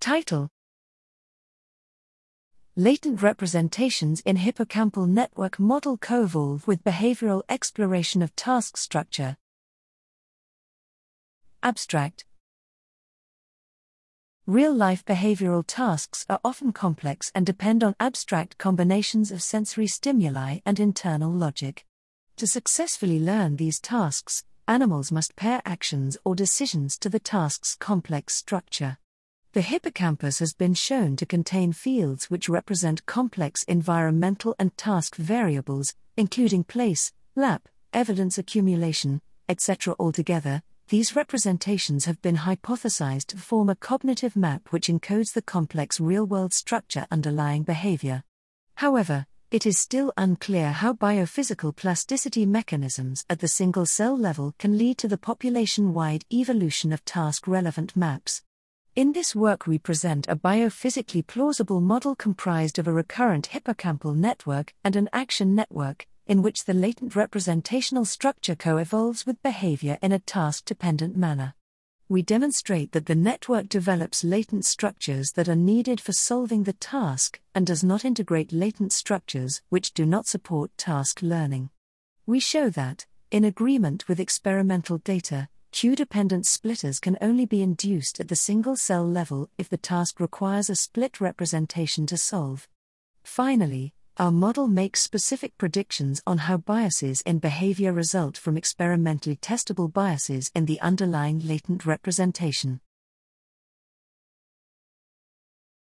Title Latent representations in hippocampal network model co-evolve with behavioral exploration of task structure. Abstract Real life behavioral tasks are often complex and depend on abstract combinations of sensory stimuli and internal logic. To successfully learn these tasks, animals must pair actions or decisions to the task's complex structure. The hippocampus has been shown to contain fields which represent complex environmental and task variables, including place, lap, evidence accumulation, etc. Altogether, these representations have been hypothesized to form a cognitive map which encodes the complex real world structure underlying behavior. However, it is still unclear how biophysical plasticity mechanisms at the single cell level can lead to the population wide evolution of task relevant maps. In this work, we present a biophysically plausible model comprised of a recurrent hippocampal network and an action network, in which the latent representational structure co evolves with behavior in a task dependent manner. We demonstrate that the network develops latent structures that are needed for solving the task and does not integrate latent structures which do not support task learning. We show that, in agreement with experimental data, cue dependent splitters can only be induced at the single cell level if the task requires a split representation to solve. Finally, our model makes specific predictions on how biases in behavior result from experimentally testable biases in the underlying latent representation.